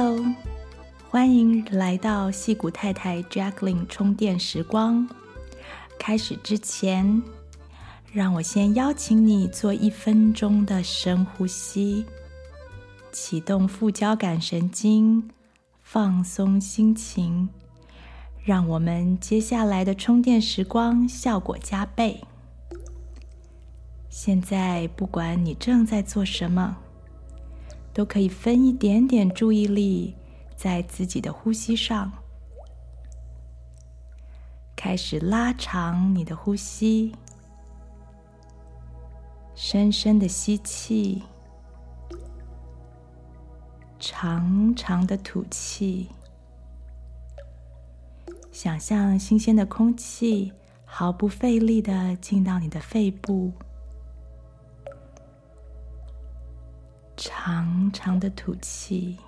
Hello，欢迎来到矽谷太太 Jacqueline 充电时光。开始之前，让我先邀请你做一分钟的深呼吸，启动副交感神经，放松心情，让我们接下来的充电时光效果加倍。现在，不管你正在做什么。都可以分一点点注意力在自己的呼吸上，开始拉长你的呼吸，深深的吸气，长长的吐气，想象新鲜的空气毫不费力的进到你的肺部。长长的吐气，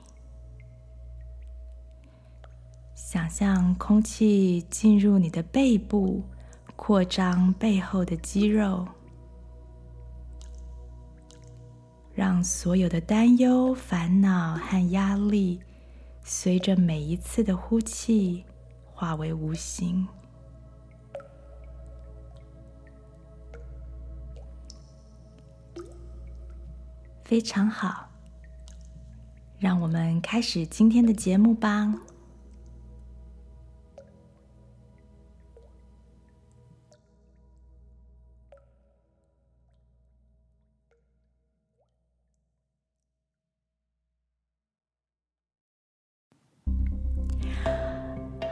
想象空气进入你的背部，扩张背后的肌肉，让所有的担忧、烦恼和压力，随着每一次的呼气化为无形。非常好，让我们开始今天的节目吧。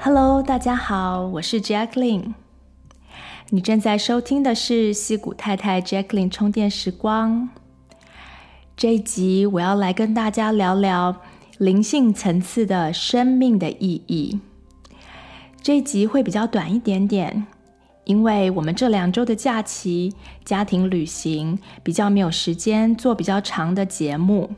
Hello，大家好，我是 Jacqueline。你正在收听的是西谷太太 Jacqueline 充电时光。这一集我要来跟大家聊聊灵性层次的生命的意义。这一集会比较短一点点，因为我们这两周的假期、家庭旅行，比较没有时间做比较长的节目。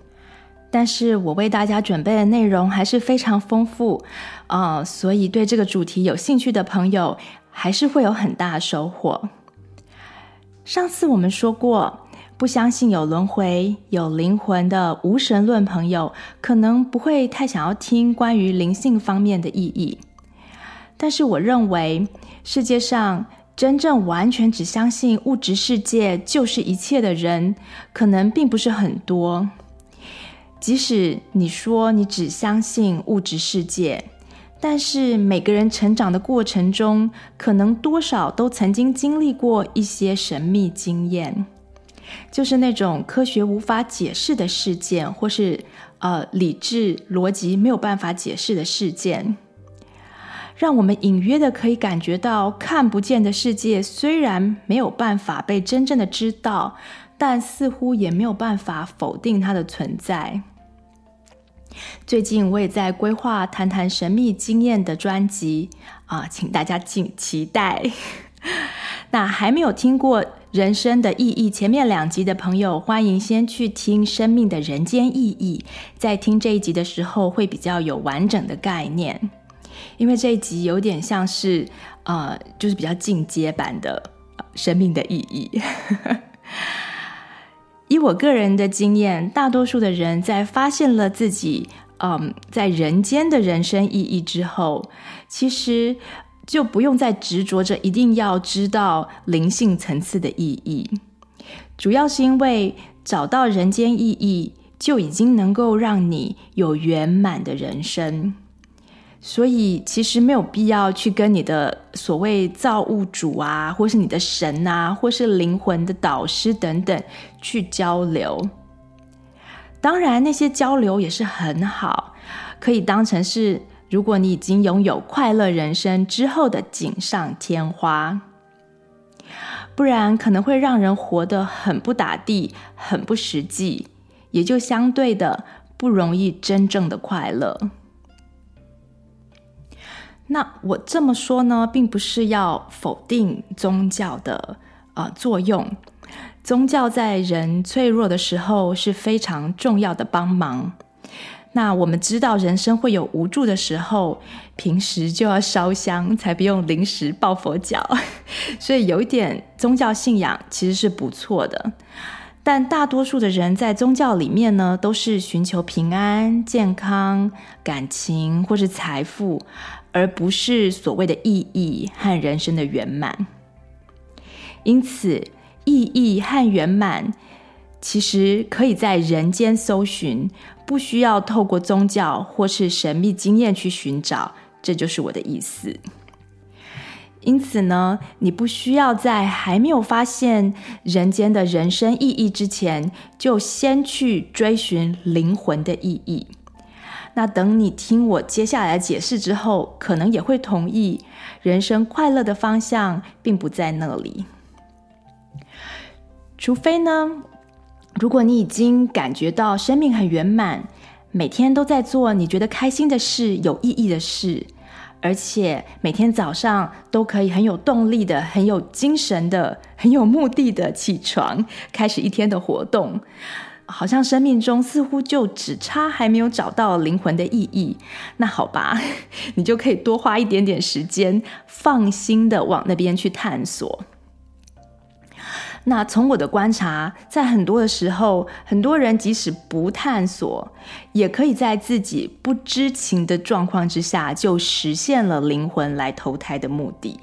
但是我为大家准备的内容还是非常丰富，呃，所以对这个主题有兴趣的朋友，还是会有很大的收获。上次我们说过。不相信有轮回、有灵魂的无神论朋友，可能不会太想要听关于灵性方面的意义。但是，我认为世界上真正完全只相信物质世界就是一切的人，可能并不是很多。即使你说你只相信物质世界，但是每个人成长的过程中，可能多少都曾经经历过一些神秘经验。就是那种科学无法解释的事件，或是呃理智逻辑没有办法解释的事件，让我们隐约的可以感觉到看不见的世界虽然没有办法被真正的知道，但似乎也没有办法否定它的存在。最近我也在规划谈谈神秘经验的专辑啊，请大家敬期待。那还没有听过人生的意义前面两集的朋友，欢迎先去听生命的人间意义，在听这一集的时候会比较有完整的概念，因为这一集有点像是呃，就是比较进阶版的生命的意义。以我个人的经验，大多数的人在发现了自己嗯在人间的人生意义之后，其实。就不用再执着着一定要知道灵性层次的意义，主要是因为找到人间意义就已经能够让你有圆满的人生，所以其实没有必要去跟你的所谓造物主啊，或是你的神啊，或是灵魂的导师等等去交流。当然，那些交流也是很好，可以当成是。如果你已经拥有快乐人生之后的锦上添花，不然可能会让人活得很不打地、很不实际，也就相对的不容易真正的快乐。那我这么说呢，并不是要否定宗教的呃作用，宗教在人脆弱的时候是非常重要的帮忙。那我们知道人生会有无助的时候，平时就要烧香，才不用临时抱佛脚。所以有一点宗教信仰其实是不错的。但大多数的人在宗教里面呢，都是寻求平安、健康、感情或是财富，而不是所谓的意义和人生的圆满。因此，意义和圆满其实可以在人间搜寻，不需要透过宗教或是神秘经验去寻找。这就是我的意思。因此呢，你不需要在还没有发现人间的人生意义之前，就先去追寻灵魂的意义。那等你听我接下来解释之后，可能也会同意，人生快乐的方向并不在那里。除非呢，如果你已经感觉到生命很圆满，每天都在做你觉得开心的事、有意义的事。而且每天早上都可以很有动力的、很有精神的、很有目的的起床，开始一天的活动，好像生命中似乎就只差还没有找到灵魂的意义。那好吧，你就可以多花一点点时间，放心的往那边去探索。那从我的观察，在很多的时候，很多人即使不探索，也可以在自己不知情的状况之下，就实现了灵魂来投胎的目的。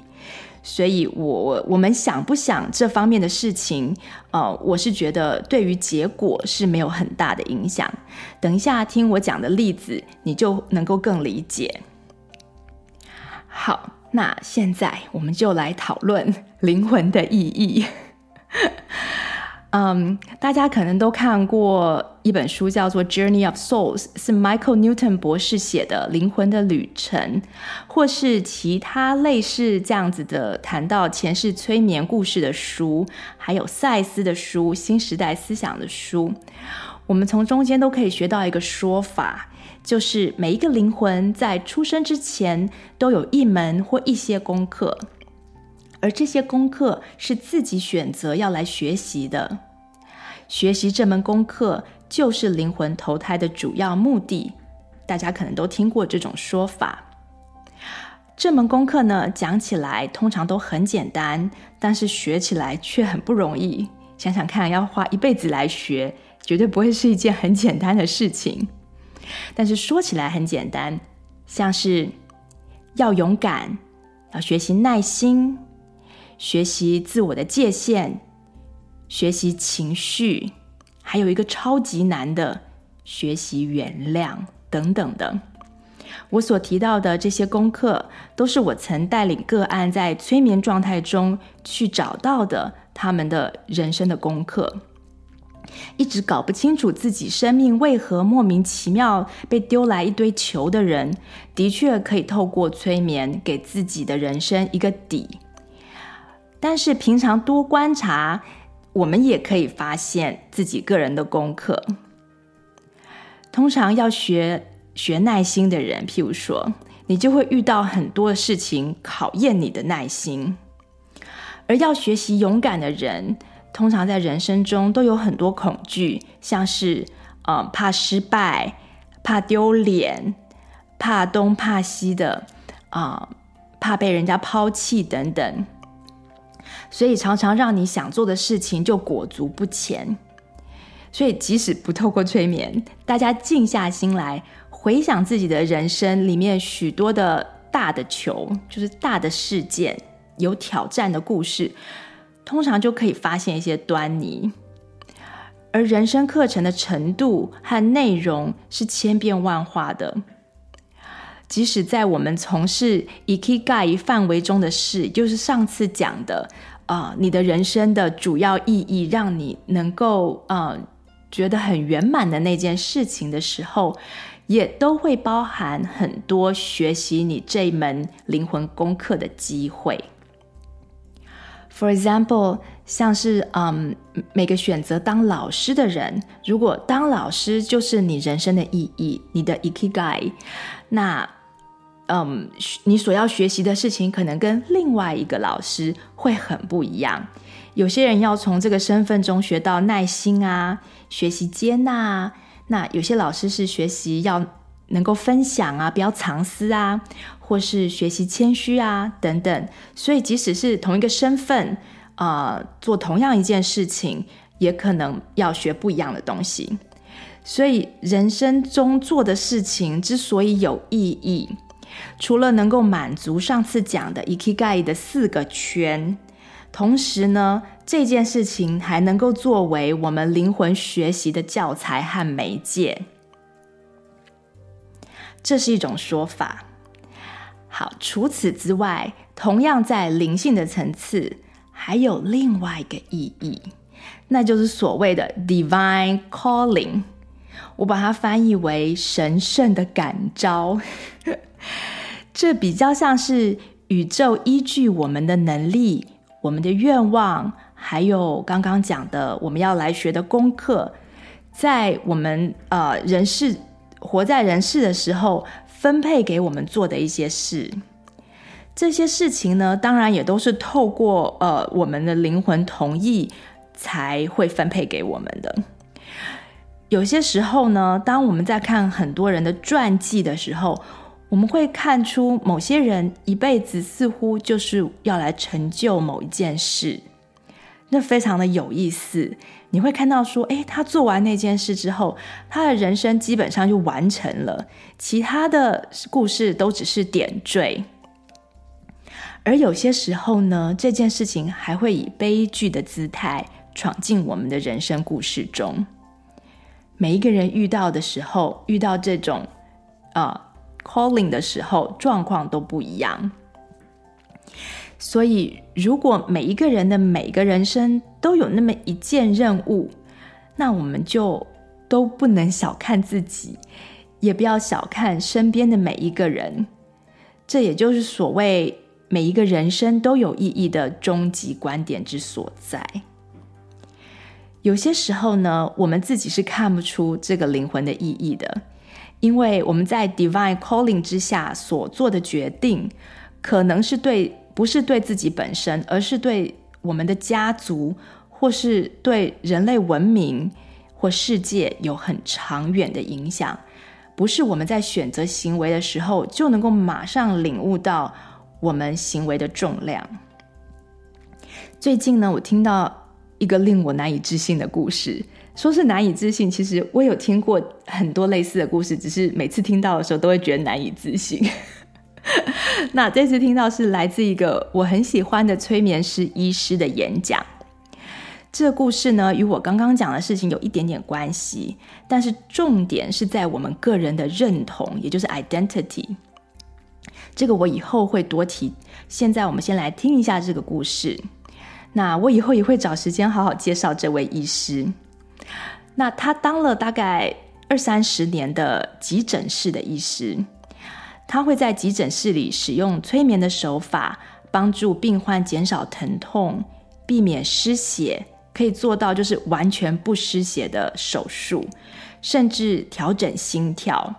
所以我，我们想不想这方面的事情，呃，我是觉得对于结果是没有很大的影响。等一下听我讲的例子，你就能够更理解。好，那现在我们就来讨论灵魂的意义。嗯大家可能都看过一本书，叫做《Journey of Souls》，是 Michael Newton 博士写的《灵魂的旅程》，或是其他类似这样子的谈到前世催眠故事的书，还有赛斯的书、新时代思想的书。我们从中间都可以学到一个说法，就是每一个灵魂在出生之前都有一门或一些功课。而这些功课是自己选择要来学习的，学习这门功课就是灵魂投胎的主要目的。大家可能都听过这种说法。这门功课呢，讲起来通常都很简单，但是学起来却很不容易。想想看，要花一辈子来学，绝对不会是一件很简单的事情。但是说起来很简单，像是要勇敢，要学习耐心。学习自我的界限，学习情绪，还有一个超级难的学习原谅等等的。我所提到的这些功课，都是我曾带领个案在催眠状态中去找到的他们的人生的功课。一直搞不清楚自己生命为何莫名其妙被丢来一堆球的人，的确可以透过催眠给自己的人生一个底。但是平常多观察，我们也可以发现自己个人的功课。通常要学学耐心的人，譬如说，你就会遇到很多的事情考验你的耐心；而要学习勇敢的人，通常在人生中都有很多恐惧，像是呃怕失败、怕丢脸、怕东怕西的啊、怕被人家抛弃等等。所以常常让你想做的事情就裹足不前。所以即使不透过催眠，大家静下心来回想自己的人生里面许多的大的球，就是大的事件、有挑战的故事，通常就可以发现一些端倪。而人生课程的程度和内容是千变万化的。即使在我们从事 Ikigai 范围中的事，就是上次讲的。啊、你的人生的主要意义，让你能够呃觉得很圆满的那件事情的时候，也都会包含很多学习你这一门灵魂功课的机会。For example，像是嗯，每个选择当老师的人，如果当老师就是你人生的意义，你的 Ikigai，那。嗯，你所要学习的事情可能跟另外一个老师会很不一样。有些人要从这个身份中学到耐心啊，学习接纳。那有些老师是学习要能够分享啊，不要藏私啊，或是学习谦虚啊等等。所以即使是同一个身份啊，呃，做同样一件事情，也可能要学不一样的东西。所以，人生中做的事情之所以有意义，除了能够满足上次讲的 Ikigai 的四个圈，同时呢，这件事情还能够作为我们灵魂学习的教材和媒介。这是一种说法。好，除此之外，同样在灵性的层次，还有另外一个意义，那就是所谓的 Divine Calling。我把它翻译为神圣的感召，这比较像是宇宙依据我们的能力、我们的愿望，还有刚刚讲的我们要来学的功课，在我们呃人世活在人世的时候，分配给我们做的一些事。这些事情呢，当然也都是透过呃我们的灵魂同意才会分配给我们的。有些时候呢，当我们在看很多人的传记的时候，我们会看出某些人一辈子似乎就是要来成就某一件事，那非常的有意思。你会看到说，诶，他做完那件事之后，他的人生基本上就完成了，其他的故事都只是点缀。而有些时候呢，这件事情还会以悲剧的姿态闯进我们的人生故事中。每一个人遇到的时候，遇到这种啊、calling 的时候，状况都不一样。所以，如果每一个人的每个人生都有那么一件任务，那我们就都不能小看自己，也不要小看身边的每一个人。这也就是所谓每一个人生都有意义的终极观点之所在。有些时候呢，我们自己是看不出这个灵魂的意义的，因为我们在 Divine Calling 之下所做的决定，可能是对，不是对自己本身，而是对我们的家族，或是对人类文明或世界有很长远的影响，不是我们在选择行为的时候就能够马上领悟到我们行为的重量。最近呢，我听到。一个令我难以置信的故事，说是难以置信，其实我有听过很多类似的故事，只是每次听到的时候都会觉得难以置信。那这次听到是来自一个我很喜欢的催眠师医师的演讲。这个故事呢，与我刚刚讲的事情有一点点关系，但是重点是在我们个人的认同，也就是 identity。这个我以后会多提，现在我们先来听一下这个故事。那我以后也会找时间好好介绍这位医师。那他当了大概二三十年的急诊室的医师，他会在急诊室里使用催眠的手法，帮助病患减少疼痛，避免失血，可以做到就是完全不失血的手术，甚至调整心跳。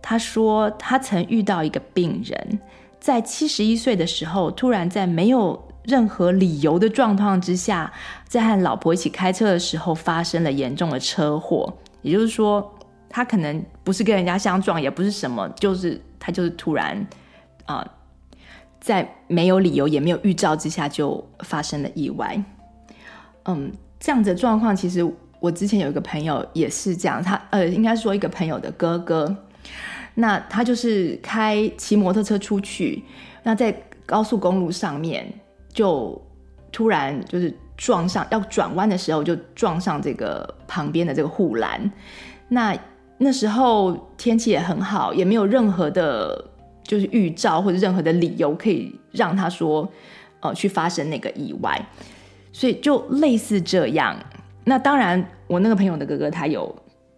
他说他曾遇到一个病人，在七十一岁的时候，突然在没有任何理由的状况之下，在和老婆一起开车的时候发生了严重的车祸。也就是说，他可能不是跟人家相撞，也不是什么，就是他就是突然啊、在没有理由也没有预兆之下就发生了意外。嗯，这样的状况，其实我之前有一个朋友也是这样，他呃，应该说一个朋友的哥哥，那他就是开骑摩托车出去，那在高速公路上面。就突然就是撞上，要转弯的时候就撞上这个旁边的这个护栏。那那时候天气也很好，也没有任何的，就是预兆或者任何的理由可以让他说，呃，去发生那个意外。所以就类似这样。那当然，我那个朋友的哥哥他有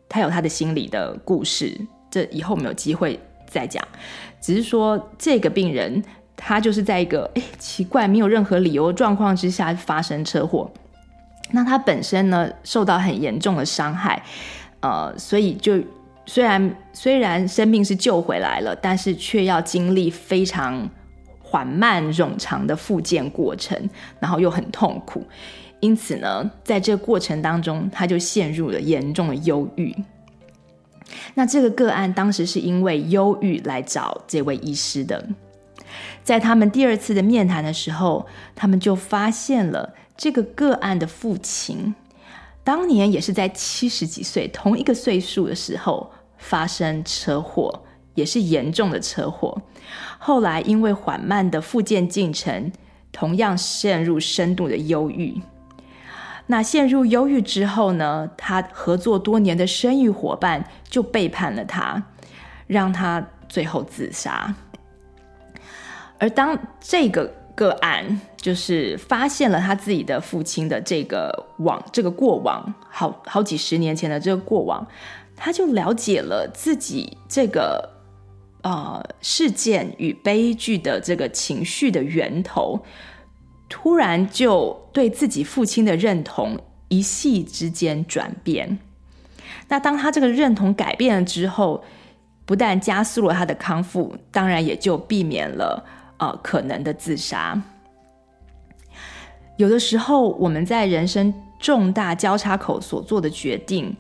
他有他的心理的故事，这以后没有机会再讲。只是说这个病人。他就是在一个诶奇怪没有任何理由的状况之下发生车祸，那他本身呢受到很严重的伤害，呃，所以就虽然虽然生命是救回来了，但是却要经历非常缓慢冗长的复健过程，然后又很痛苦，因此呢，在这个过程当中，他就陷入了严重的忧郁。那这个个案当时是因为忧郁来找这位医师的。在他们第二次的面谈的时候，他们就发现了这个个案的父亲，当年也是在七十几岁同一个岁数的时候发生车祸，也是严重的车祸。后来因为缓慢的复健进程，同样陷入深度的忧郁。那陷入忧郁之后呢，他合作多年的生意伙伴就背叛了他，让他最后自杀。而当这个个案就是发现了他自己的父亲的这个往这个过往，好好几十年前的这个过往，他就了解了自己这个呃事件与悲剧的这个情绪的源头，突然就对自己父亲的认同一系之间转变。那当他这个认同改变了之后，不但加速了他的康复，当然也就避免了。呃，可能的自杀。有的时候，我们在人生重大交叉口所做的决定，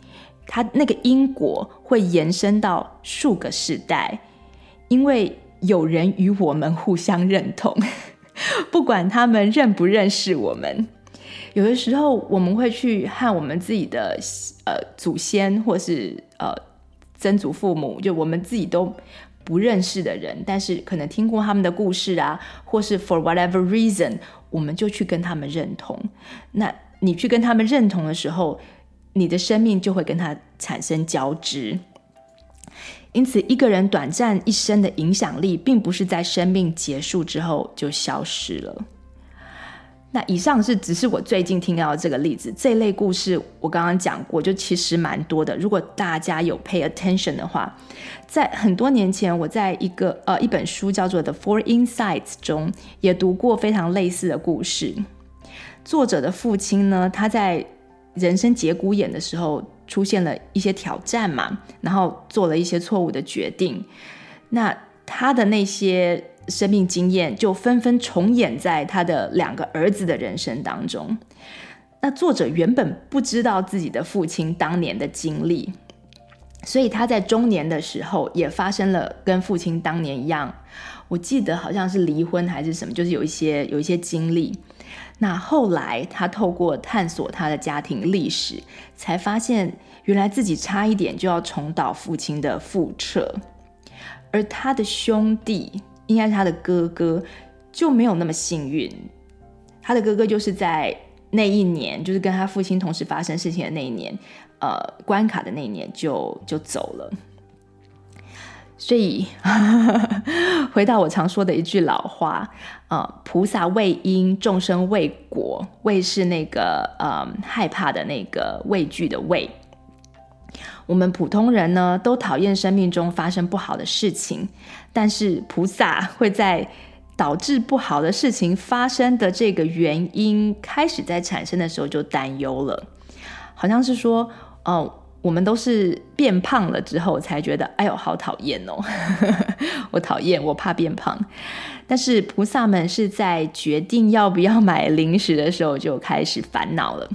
它那个因果会延伸到数个世代，因为有人与我们互相认同，不管他们认不认识我们。有的时候，我们会去和我们自己的呃祖先，或是呃曾祖父母，就我们自己都。不认识的人，但是可能听过他们的故事啊，或是 for whatever reason，我们就去跟他们认同。那你去跟他们认同的时候，你的生命就会跟他产生交织。因此，一个人短暂一生的影响力，并不是在生命结束之后就消失了。那以上是只是我最近听到的这个例子，这类故事我刚刚讲过，就其实蛮多的。如果大家有 pay attention 的话，在很多年前，我在一个呃一本书叫做《The Four Insights》中也读过非常类似的故事。作者的父亲呢，他在人生节骨眼的时候出现了一些挑战嘛，然后做了一些错误的决定。那他的那些。生命经验就纷纷重演在他的两个儿子的人生当中。那作者原本不知道自己的父亲当年的经历，所以他在中年的时候也发生了跟父亲当年一样，我记得好像是离婚还是什么，就是有一些有一些经历。那后来他透过探索他的家庭历史，才发现原来自己差一点就要重蹈父亲的覆辙，而他的兄弟。应该是他的哥哥就没有那么幸运，他的哥哥就是在那一年，就是跟他父亲同时发生事情的那一年，呃，关卡的那一年就就走了。所以回到我常说的一句老话，呃，菩萨畏因，众生畏果，畏是那个呃害怕的那个畏惧的畏。我们普通人呢，都讨厌生命中发生不好的事情，但是菩萨会在导致不好的事情发生的这个原因开始在产生的时候就担忧了，好像是说，哦、我们都是变胖了之后才觉得，哎呦，好讨厌哦，我讨厌，我怕变胖，但是菩萨们是在决定要不要买零食的时候就开始烦恼了。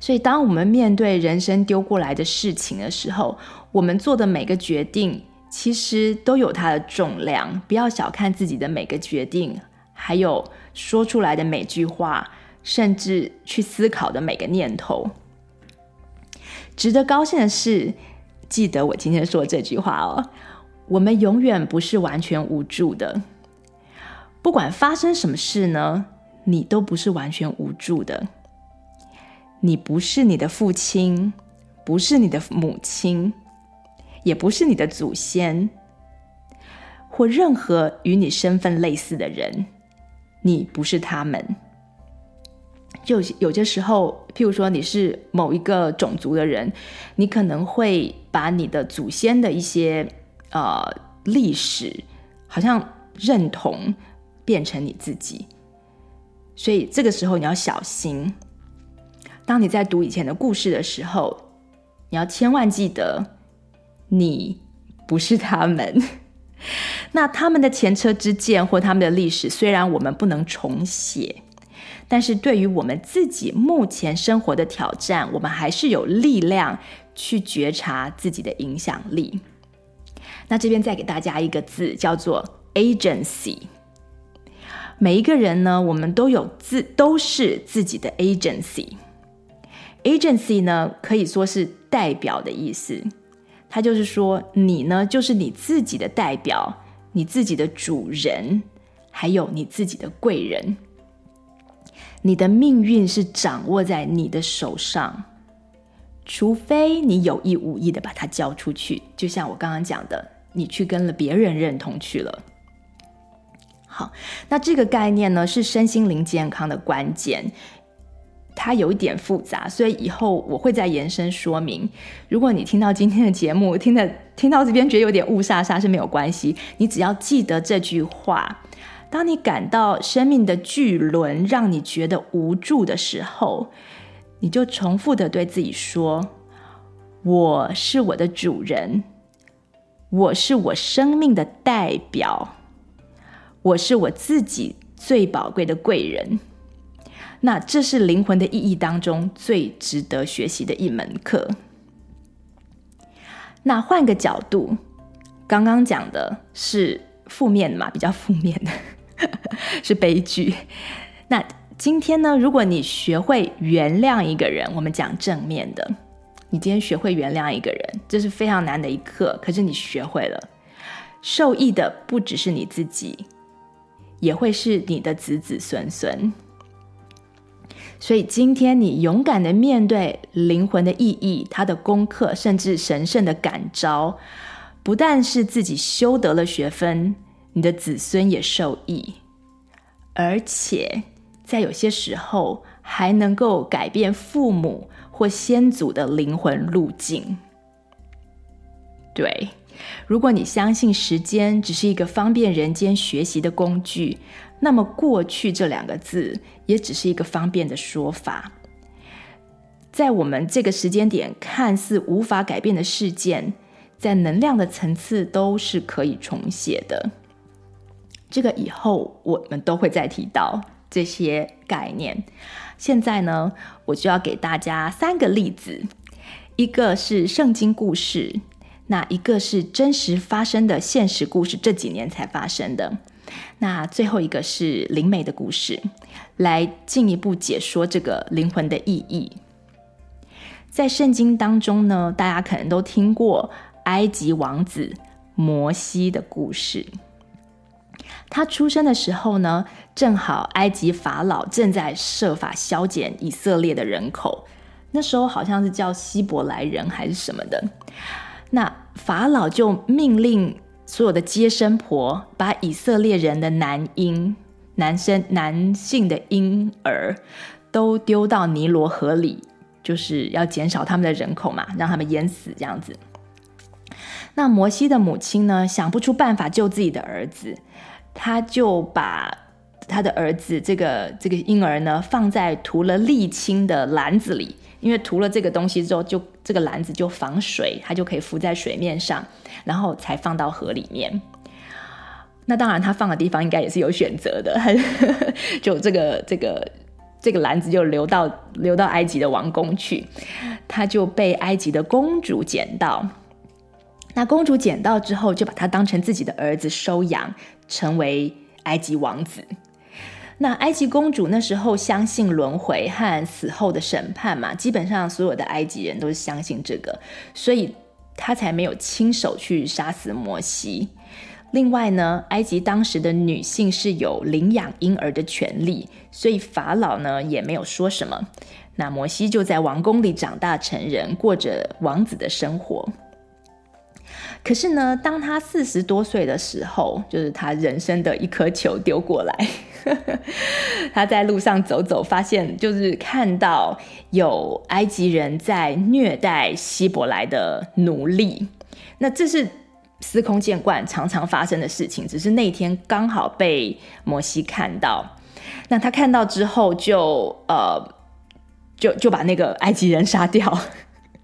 所以，当我们面对人生丢过来的事情的时候，我们做的每个决定其实都有它的重量。不要小看自己的每个决定，还有说出来的每句话，甚至去思考的每个念头。值得高兴的是，记得我今天说这句话哦：我们永远不是完全无助的。不管发生什么事呢，你都不是完全无助的。你不是你的父亲，不是你的母亲，也不是你的祖先，或任何与你身份类似的人，你不是他们。就有些时候，譬如说你是某一个种族的人，你可能会把你的祖先的一些呃历史，好像认同变成你自己，所以这个时候你要小心。当你在读以前的故事的时候，你要千万记得，你不是他们。那他们的前车之鉴或他们的历史，虽然我们不能重写，但是对于我们自己目前生活的挑战，我们还是有力量去觉察自己的影响力。那这边再给大家一个字，叫做 agency。每一个人呢，我们都有自，都是自己的 agency。Agency 呢，可以说是代表的意思。他就是说，你呢，就是你自己的代表，你自己的主人，还有你自己的贵人。你的命运是掌握在你的手上，除非你有意无意的把它交出去。就像我刚刚讲的，你去跟了别人认同去了。好，那这个概念呢，是身心灵健康的关键。它有一点复杂，所以以后我会再延伸说明。如果你听到今天的节目，听的听到这边觉得有点雾煞煞是没有关系，你只要记得这句话：当你感到生命的巨轮让你觉得无助的时候，你就重复的对自己说：“我是我的主人，我是我生命的代表，我是我自己最宝贵的贵人。”那这是灵魂的意义当中最值得学习的一门课。那换个角度，刚刚讲的是负面嘛，比较负面的，是悲剧。那今天呢，如果你学会原谅一个人，我们讲正面的，你今天学会原谅一个人，这是非常难的一课，可是你学会了，受益的不只是你自己，也会是你的子子孙孙。所以今天你勇敢的面对灵魂的意义，它的功课，甚至神圣的感召，不但是自己修得了学分，你的子孙也受益，而且在有些时候还能够改变父母或先祖的灵魂路径。对，如果你相信时间只是一个方便人间学习的工具。那么过去这两个字也只是一个方便的说法，在我们这个时间点看似无法改变的事件，在能量的层次都是可以重写的。这个以后我们都会再提到这些概念。现在呢，我就要给大家三个例子，一个是圣经故事，那一个是真实发生的现实故事，这几年才发生的。那最后一个是灵媒的故事，来进一步解说这个灵魂的意义。在圣经当中呢，大家可能都听过埃及王子摩西的故事。他出生的时候呢，正好埃及法老正在设法削减以色列的人口，那时候好像是叫希伯来人还是什么的。那法老就命令。所有的接生婆把以色列人的男婴、男生、男性的婴儿都丢到尼罗河里，就是要减少他们的人口嘛，让他们淹死这样子。那摩西的母亲呢，想不出办法救自己的儿子，他就把他的儿子这个这个婴儿呢，放在涂了沥青的篮子里。因为涂了这个东西之后，就这个篮子就防水，它就可以浮在水面上，然后才放到河里面。那当然，他放的地方应该也是有选择的，就这个这个这个篮子就流到流到埃及的王宫去，他就被埃及的公主捡到。那公主捡到之后，就把他当成自己的儿子收养，成为埃及王子。那埃及公主那时候相信轮回和死后的审判嘛，基本上所有的埃及人都是相信这个，所以她才没有亲手去杀死摩西。另外呢，埃及当时的女性是有领养婴儿的权利，所以法老呢也没有说什么。那摩西就在王宫里长大成人，过着王子的生活。可是呢，当他四十多岁的时候，就是他人生的一颗球丢过来。他在路上走走，发现就是看到有埃及人在虐待希伯来的奴隶。那这是司空见惯、常常发生的事情，只是那天刚好被摩西看到。那他看到之后就，就呃，就就把那个埃及人杀掉。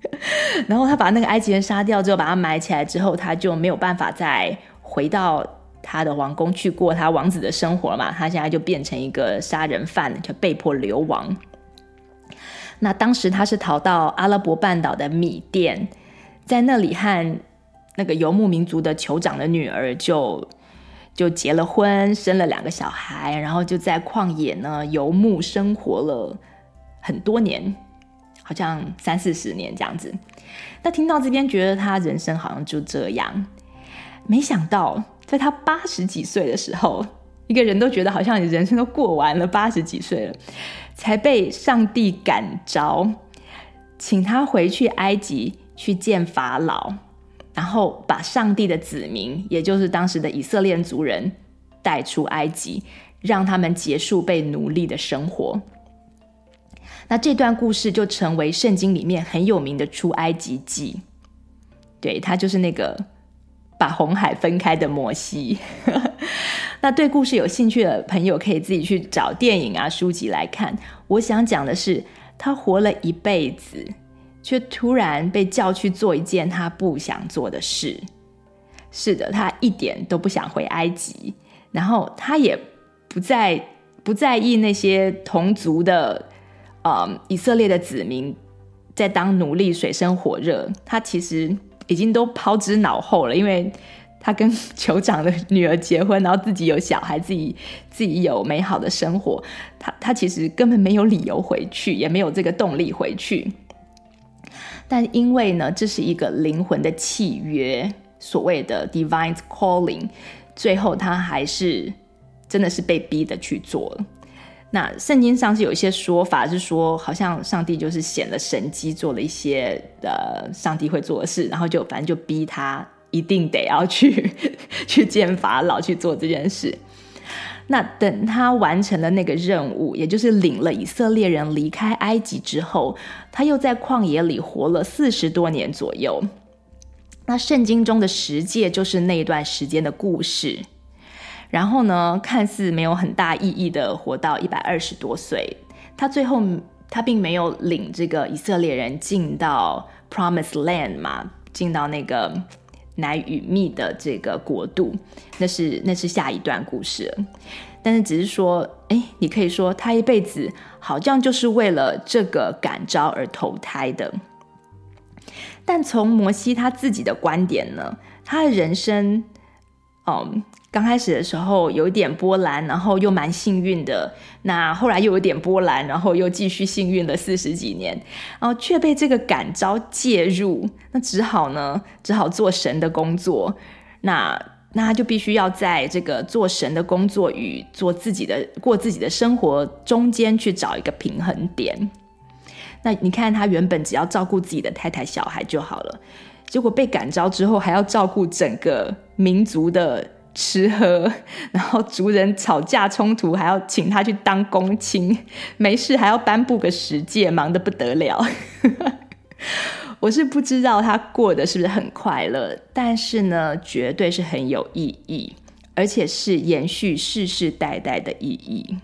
然后他把那个埃及人杀掉之后，把他埋起来之后，他就没有办法再回到他的王宫去过他王子的生活嘛。他现在就变成一个杀人犯，就被迫流亡。那当时他是逃到阿拉伯半岛的米甸，在那里和那个游牧民族的酋长的女儿就就结了婚，生了两个小孩，然后就在旷野呢游牧生活了很多年。好像三四十年这样子。那听到这边，觉得他人生好像就这样。没想到，在他八十几岁的时候，一个人都觉得好像你人生都过完了，八十几岁了，才被上帝感召，请他回去埃及去见法老，然后把上帝的子民，也就是当时的以色列族人带出埃及，让他们结束被奴隶的生活。那这段故事就成为圣经里面很有名的出埃及记，对，他就是那个把红海分开的摩西。那对故事有兴趣的朋友可以自己去找电影啊、书籍来看。我想讲的是，他活了一辈子，却突然被叫去做一件他不想做的事。是的，他一点都不想回埃及，然后他也不在不在意那些同族的，呃，以色列的子民在当奴隶水深火热，他其实已经都抛之脑后了，因为。他跟 酋长的女儿结婚，然后自己有小孩，自己自己有美好的生活。他他其实根本没有理由回去，也没有这个动力回去。但因为呢，这是一个灵魂的契约，所谓的 divine calling，最后他还是真的是被逼的去做了。那圣经上是有一些说法，是说好像上帝就是显了神迹，做了一些呃上帝会做的事，然后就反正就逼他。一定得要去 去见法老去做这件事。那等他完成了那个任务，也就是领了以色列人离开埃及之后，他又在旷野里活了四十多年左右。那圣经中的十诫就是那一段时间的故事。然后呢，看似没有很大意义的活到一百二十多岁，他最后他并没有领这个以色列人进到 Promised Land 嘛，进到那个。奶与蜜的这个国度，那是那是下一段故事。但是只是说，哎，你可以说他一辈子好像就是为了这个感召而投胎的。但从摩西他自己的观点呢，他的人生，嗯。刚开始的时候有一点波澜，然后又蛮幸运的。那后来又有点波澜，然后又继续幸运了四十几年，然后却被这个感召介入，那只好呢，只好做神的工作。那那他就必须要在这个做神的工作与做自己的过自己的生活中间去找一个平衡点。那你看他原本只要照顾自己的太太小孩就好了，结果被感召之后还要照顾整个民族的。吃喝，然后族人吵架冲突，还要请他去当公亲，没事还要颁布个十诫，忙得不得了。我是不知道他过得是不是很快乐，但是呢，绝对是很有意义，而且是延续世世代代的意义。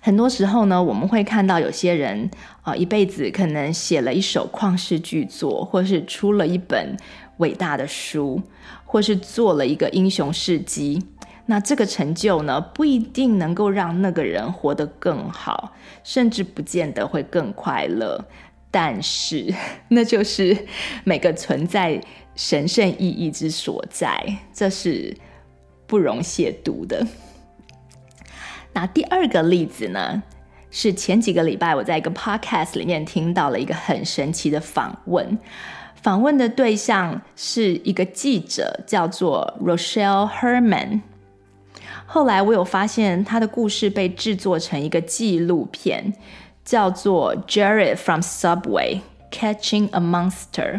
很多时候呢，我们会看到有些人啊，一辈子可能写了一首旷世巨作，或是出了一本伟大的书。或是做了一个英雄事迹，那这个成就呢，不一定能够让那个人活得更好，甚至不见得会更快乐。但是，那就是每个存在神圣意义之所在，这是不容亵渎的。那第二个例子呢，是前几个礼拜我在一个 podcast 里面听到了一个很神奇的访问。访问的对象是一个记者，叫做 Rochelle Herman。后来我有发现，他的故事被制作成一个纪录片，叫做《Jared from Subway: Catching a Monster》。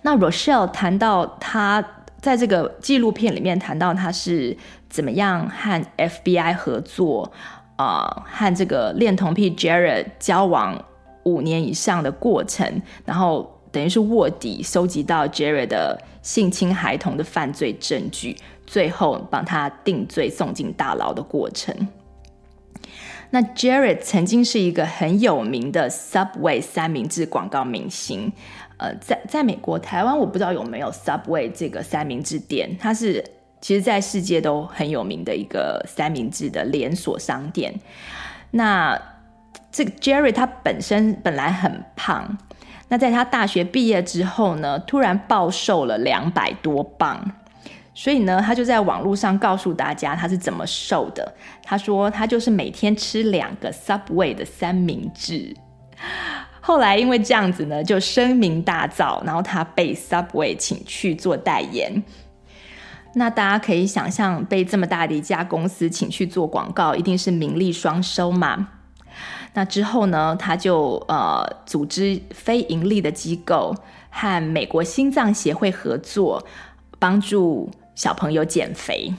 那 Rochelle 谈到他在这个纪录片里面谈到他是怎么样和 FBI 合作、呃，和这个恋童癖 Jared 交往五年以上的过程，然后。等于是卧底，收集到 Jerry 的性侵孩童的犯罪证据，最后帮他定罪，送进大牢的过程。那 Jerry 曾经是一个很有名的 Subway 三明治广告明星，呃，在在美国、台湾，我不知道有没有 Subway 这个三明治店，它是其实在世界都很有名的一个三明治的连锁商店。那这个 Jerry 他本身本来很胖。那在他大学毕业之后呢，突然暴瘦了两百多磅，所以呢，他就在网络上告诉大家他是怎么瘦的。他说他就是每天吃两个 Subway 的三明治后来因为这样子呢，就声名大噪，然后他被 Subway 请去做代言。那大家可以想象，被这么大的一家公司请去做广告，一定是名利双收嘛。那之后呢，他就呃组织非盈利的机构和美国心脏协会合作，帮助小朋友减肥。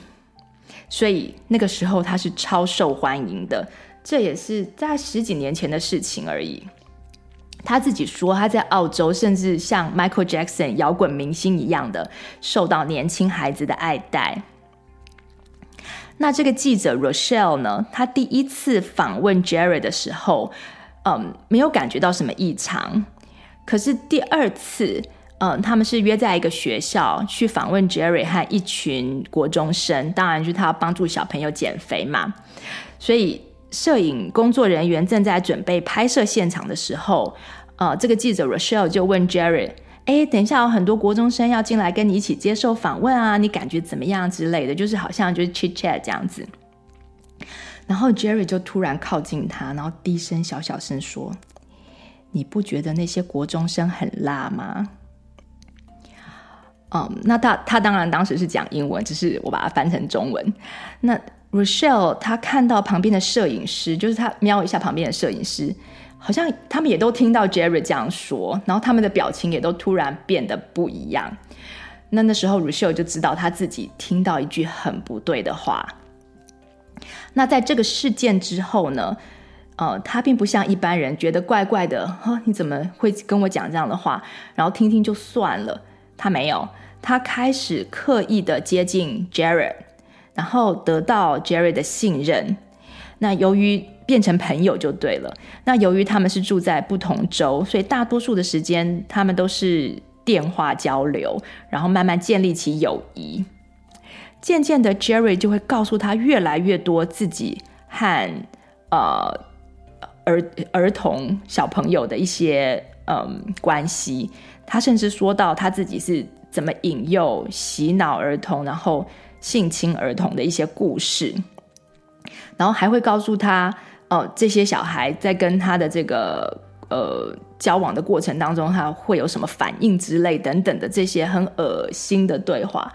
所以那个时候他是超受欢迎的，这也是在十几年前的事情而已。他自己说，他在澳洲甚至像 Michael Jackson 摇滚明星一样的受到年轻孩子的爱戴。那这个记者 Rochelle 呢，他第一次访问 Jerry 的时候，嗯，没有感觉到什么异常。可是第二次，嗯，他们是约在一个学校去访问 Jerry 和一群国中生，当然就是他要帮助小朋友减肥嘛，所以。摄影工作人员正在准备拍摄现场的时候，呃，这个记者 Rochelle 就问 Jerry：“ 哎，等一下有很多国中生要进来跟你一起接受访问啊，你感觉怎么样之类的？就是好像就是 chit chat 这样子。”然后 Jerry 就突然靠近他，然后低声小小声说：“你不觉得那些国中生很辣吗？”嗯，那他他当然当时是讲英文，只是我把它翻成中文。那 Rochelle 他看到旁边的摄影师，就是他瞄一下旁边的摄影师，好像他们也都听到 Jerry 这样说，然后他们的表情也都突然变得不一样。那那时候 r u s h e 就知道他自己听到一句很不对的话。那在这个事件之后呢，呃，他并不像一般人觉得怪怪的，哈，你怎么会跟我讲这样的话？然后听听就算了，他没有。他开始刻意的接近 Jerry，然后得到 Jerry 的信任。那由于变成朋友就对了。那由于他们是住在不同州，所以大多数的时间他们都是电话交流，然后慢慢建立起友谊。渐渐的，Jerry 就会告诉他越来越多自己和呃儿儿童小朋友的一些嗯、关系。他甚至说到他自己是。怎么引诱、洗脑儿童，然后性侵儿童的一些故事，然后还会告诉他，哦，这些小孩在跟他的这个呃交往的过程当中，他会有什么反应之类等等的这些很恶心的对话，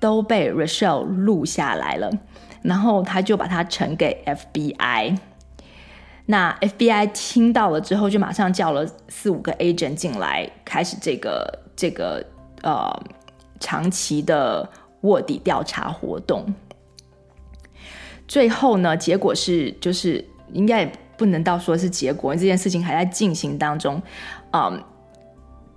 都被 Rachel 录下来了，然后他就把它呈给 FBI。那 FBI 听到了之后，就马上叫了四五个 agent 进来，开始这个这个。呃，长期的卧底调查活动，最后呢，结果是就是应该也不能到说是结果，这件事情还在进行当中。嗯，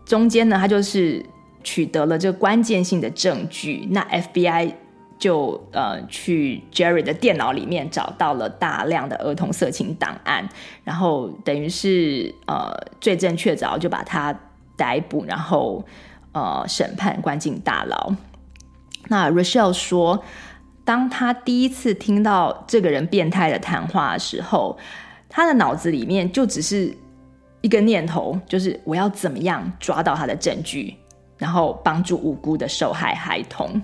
中间呢，他就是取得了这个关键性的证据，那 FBI 就呃去 Jerry 的电脑里面找到了大量的儿童色情档案，然后等于是呃罪证确凿，就把他逮捕，然后。呃，审判关进大牢。那 Rachelle 说，当他第一次听到这个人变态的谈话的时候，他的脑子里面就只是一个念头，就是我要怎么样抓到他的证据，然后帮助无辜的受害孩童。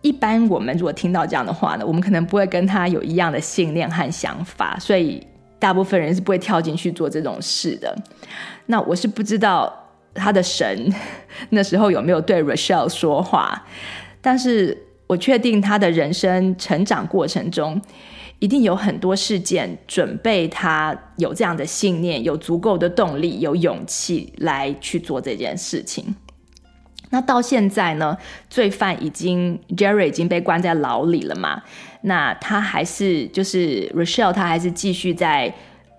一般我们如果听到这样的话呢，我们可能不会跟他有一样的信念和想法，所以大部分人是不会跳进去做这种事的。那我是不知道。他的神那时候有没有对 Rachelle 说话？但是我确定他的人生成长过程中，一定有很多事件准备他有这样的信念，有足够的动力，有勇气来去做这件事情。那到现在呢，罪犯已经 Jerry 已经被关在牢里了嘛？那他还是就是 Rochelle，他还是继续在。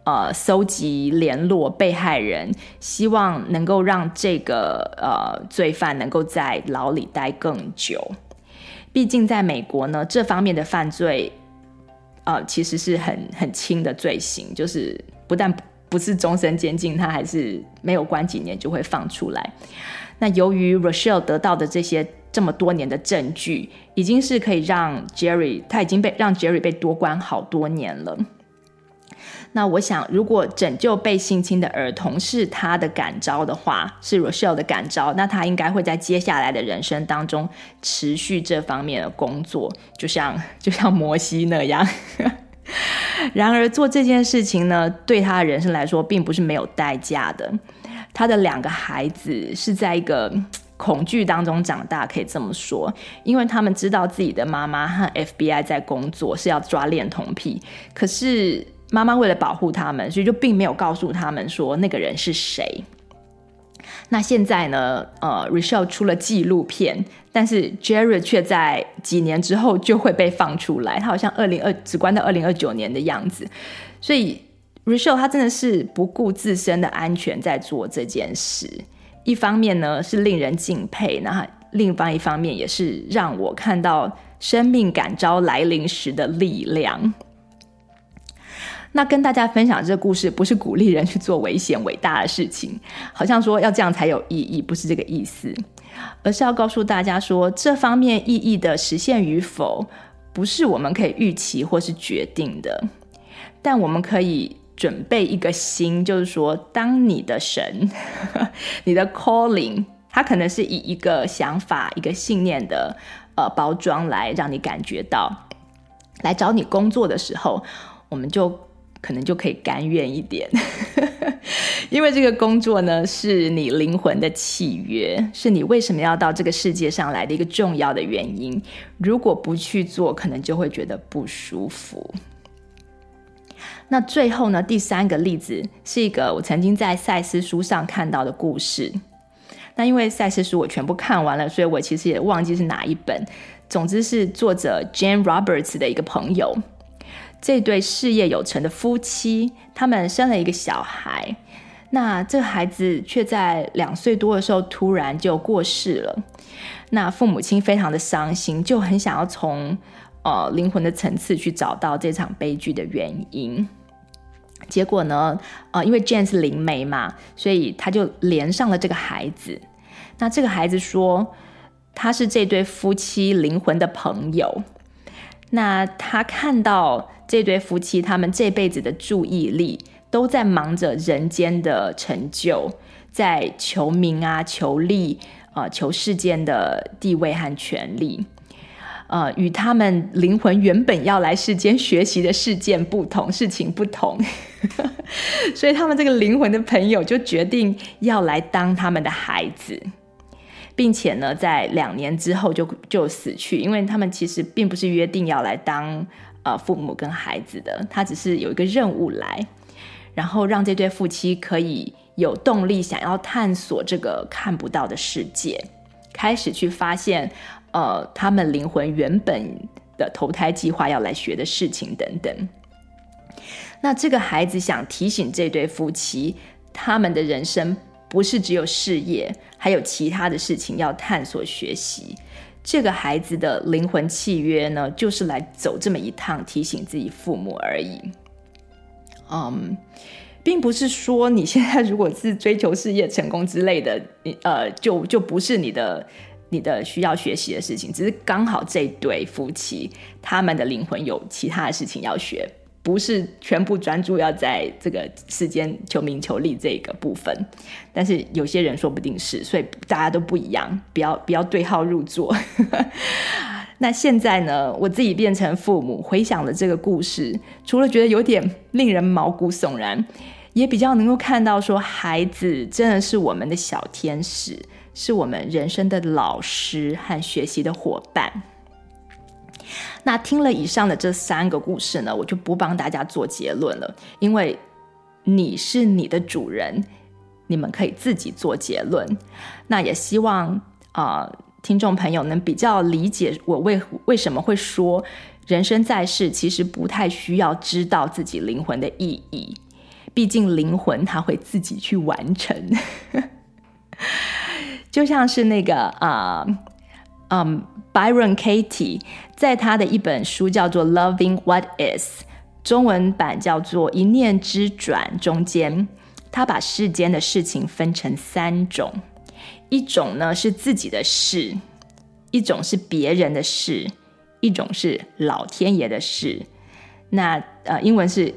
呃，搜集联络被害人，希望能够让这个呃罪犯能够在牢里待更久。毕竟在美国呢，这方面的犯罪，呃，其实是很很轻的罪行，就是不但不是终身监禁，他还是没有关几年就会放出来。那由于 Rochelle 得到的这些这么多年的证据，已经是可以让 Jerry，他已经被让 Jerry 被多关好多年了。那我想，如果拯救被性侵的儿童是他的感召的话，是 Rochelle 的感召，那他应该会在接下来的人生当中持续这方面的工作，就像就像摩西那样。然而做这件事情呢，对他的人生来说并不是没有代价的。他的两个孩子是在一个恐惧当中长大，可以这么说，因为他们知道自己的妈妈和 FBI 在工作，是要抓恋童癖。可是妈妈为了保护他们，所以就并没有告诉他们说那个人是谁。那现在呢？呃，Richelle 出了纪录片，但是 Jerry 却在几年之后就会被放出来。他好像二零二只关到二零二九年的样子，所以 Richelle 他真的是不顾自身的安全在做这件事。一方面呢是令人敬佩，那另外一方面也是让我看到生命感召来临时的力量。那跟大家分享这个故事，不是鼓励人去做危险伟大的事情，好像说要这样才有意义，不是这个意思，而是要告诉大家说，这方面意义的实现与否，不是我们可以预期或是决定的，但我们可以准备一个心，就是说，当你的神，你的 calling，它可能是以一个想法、一个信念的呃包装来让你感觉到，来找你工作的时候，我们就。可能就可以甘愿一点，因为这个工作呢，是你灵魂的契约，是你为什么要到这个世界上来的一个重要的原因。如果不去做，可能就会觉得不舒服。那最后呢，第三个例子是一个我曾经在赛斯书上看到的故事。那因为赛斯书我全部看完了，所以我其实也忘记是哪一本。总之是作者 Jane Roberts 的一个朋友。这对事业有成的夫妻，他们生了一个小孩，那这孩子却在两岁多的时候突然就过世了。那父母亲非常的伤心，就很想要从呃灵魂的层次去找到这场悲剧的原因。结果呢，呃，因为 Jane 是灵媒嘛，所以他就连上了这个孩子。那这个孩子说，他是这对夫妻灵魂的朋友。那他看到这对夫妻，他们这辈子的注意力都在忙着人间的成就，在求名啊、求利啊、呃、求世间的地位和权力，呃，与他们灵魂原本要来世间学习的事件不同，事情不同，所以他们这个灵魂的朋友就决定要来当他们的孩子。并且呢，在两年之后就就死去，因为他们其实并不是约定要来当呃父母跟孩子的，他只是有一个任务来，然后让这对夫妻可以有动力想要探索这个看不到的世界，开始去发现呃他们灵魂原本的投胎计划要来学的事情等等。那这个孩子想提醒这对夫妻，他们的人生。不是只有事业，还有其他的事情要探索学习。这个孩子的灵魂契约呢，就是来走这么一趟，提醒自己父母而已。嗯，并不是说你现在如果是追求事业成功之类的，你呃，就就不是你的你的需要学习的事情，只是刚好这对夫妻他们的灵魂有其他的事情要学。不是全部专注要在这个世间求名求利这个部分，但是有些人说不定是，所以大家都不一样，不要不要对号入座。那现在呢，我自己变成父母，回想了这个故事，除了觉得有点令人毛骨悚然，也比较能够看到说，孩子真的是我们的小天使，是我们人生的老师和学习的伙伴。那听了以上的这三个故事呢，我就不帮大家做结论了，因为你是你的主人，你们可以自己做结论。那也希望啊、听众朋友能比较理解我为为什么会说，人生在世其实不太需要知道自己灵魂的意义，毕竟灵魂它会自己去完成，就像是那个啊。嗯、Byron Katie 在他的一本书叫做《Loving What Is》，中文版叫做《一念之转》中间，他把世间的事情分成三种：一种呢是自己的事，一种是别人的事，一种是老天爷的事。那呃，英文是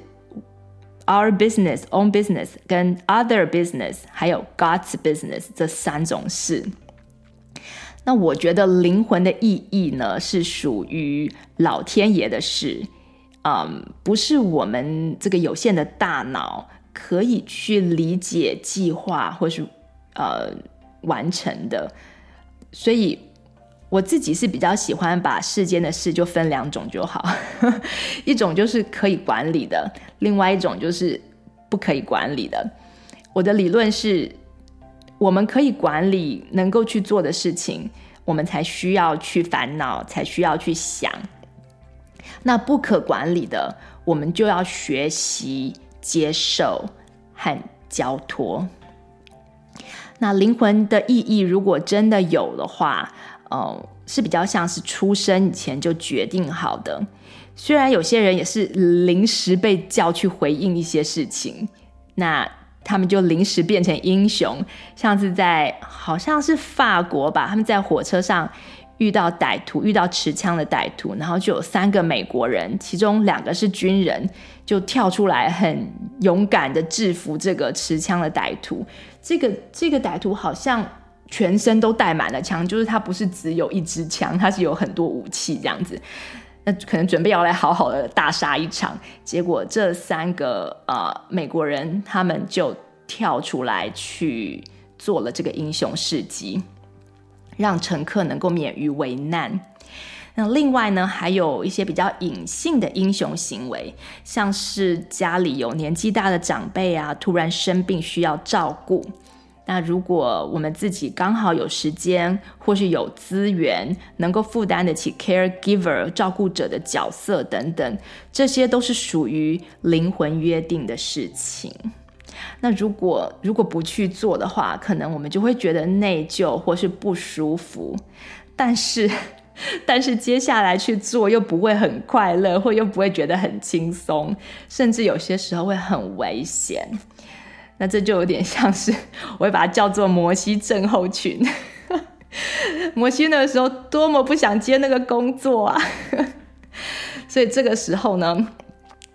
Our Business, Own Business，跟 Other Business，还有 God's Business 这三种事。那我觉得灵魂的意义呢，是属于老天爷的事，嗯，不是我们这个有限的大脑可以去理解、计划或是呃完成的。所以我自己是比较喜欢把世间的事就分两种就好，一种就是可以管理的，另外一种就是不可以管理的。我的理论是，我们可以管理能够去做的事情，我们才需要去烦恼，才需要去想。那不可管理的，我们就要学习接受和交托。那灵魂的意义，如果真的有的话，呃，是比较像是出生以前就决定好的。虽然有些人也是临时被叫去回应一些事情，那他们就临时变成英雄，像是在好像是法国吧，他们在火车上。遇到歹徒，遇到持枪的歹徒，然后就有三个美国人，其中两个是军人，就跳出来，很勇敢的制服这个持枪的歹徒。这个这个歹徒好像全身都带满了枪，就是他不是只有一支枪，他是有很多武器这样子。那可能准备要来好好的大杀一场，结果这三个呃美国人他们就跳出来去做了这个英雄事迹。让乘客能够免于危难。那另外呢，还有一些比较隐性的英雄行为，像是家里有年纪大的长辈啊，突然生病需要照顾。那如果我们自己刚好有时间，或是有资源，能够负担得起 caregiver 照顾者的角色等等，这些都是属于灵魂约定的事情。那如果如果不去做的话，可能我们就会觉得内疚或是不舒服。但是，但是接下来去做又不会很快乐，或又不会觉得很轻松，甚至有些时候会很危险。那这就有点像是，我会把它叫做摩西症候群。摩西那个时候多么不想接那个工作啊！所以这个时候呢，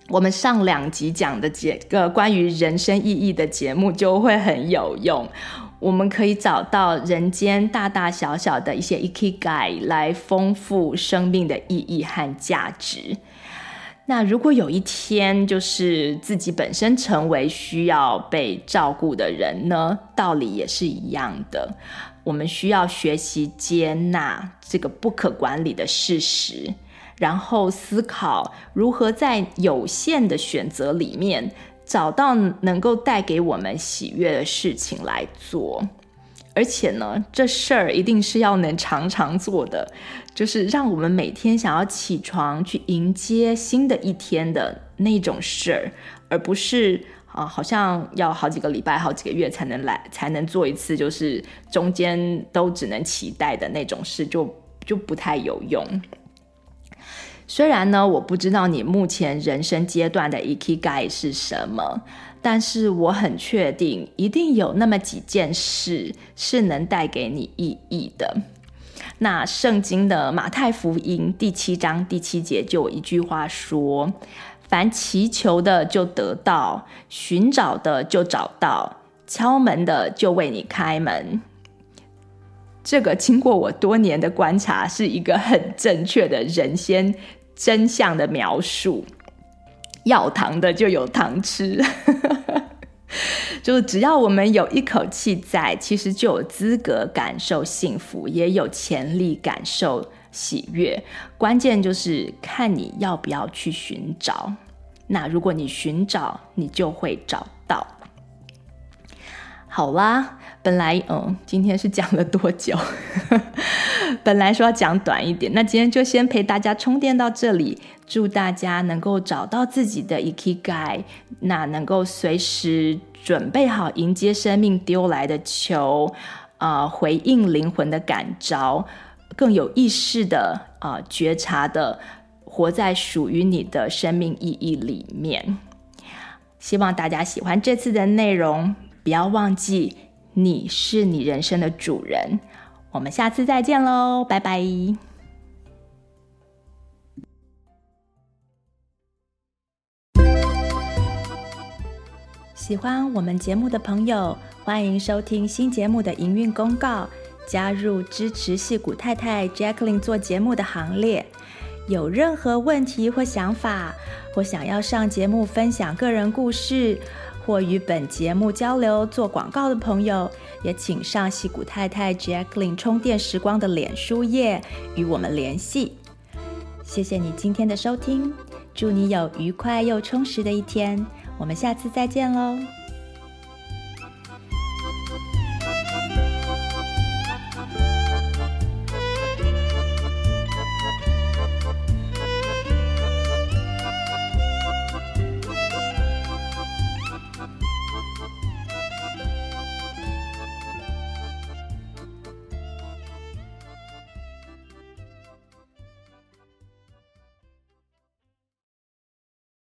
我们上两集讲的节个关于人生意义的节目就会很有用，我们可以找到人间大大小小的一些 i k i g a 来丰富生命的意义和价值。那如果有一天就是自己本身成为需要被照顾的人呢？道理也是一样的，我们需要学习接纳这个不可管理的事实。然后思考如何在有限的选择里面找到能够带给我们喜悦的事情来做，而且呢，这事儿一定是要能常常做的，就是让我们每天想要起床去迎接新的一天的那种事儿，而不是啊，好像要好几个礼拜、好几个月才能来才能做一次，就是中间都只能期待的那种事，就就不太有用。虽然呢，我不知道你目前人生阶段的 e k g a i 是什么，但是我很确定，一定有那么几件事是能带给你意义的。那圣经的马太福音第七章第七节就有一句话说：“凡祈求的就得到，寻找的就找到，敲门的就为你开门。”这个经过我多年的观察，是一个很正确的人间真相的描述。要糖的就有糖吃，就是只要我们有一口气在，其实就有资格感受幸福，也有潜力感受喜悦。关键就是看你要不要去寻找。那如果你寻找，你就会找到。好啦。本来，嗯，今天是讲了多久？本来说要讲短一点，那今天就先陪大家充电到这里。祝大家能够找到自己的 Ikigai，那能够随时准备好迎接生命丢来的球，啊、回应灵魂的感召，更有意识的啊、呃，觉察的活在属于你的生命意义里面。希望大家喜欢这次的内容，不要忘记。你是你人生的主人，我们下次再见喽，拜拜。喜欢我们节目的朋友，欢迎收听新节目的营运公告，加入支持矽谷太太 Jacqueline 做节目的行列。有任何问题或想法，或想要上节目分享个人故事，或与本节目交流、做广告的朋友，也请上矽谷太太 Jacqueline 充电时光的脸书页与我们联系。谢谢你今天的收听，祝你有愉快又充实的一天，我们下次再见喽。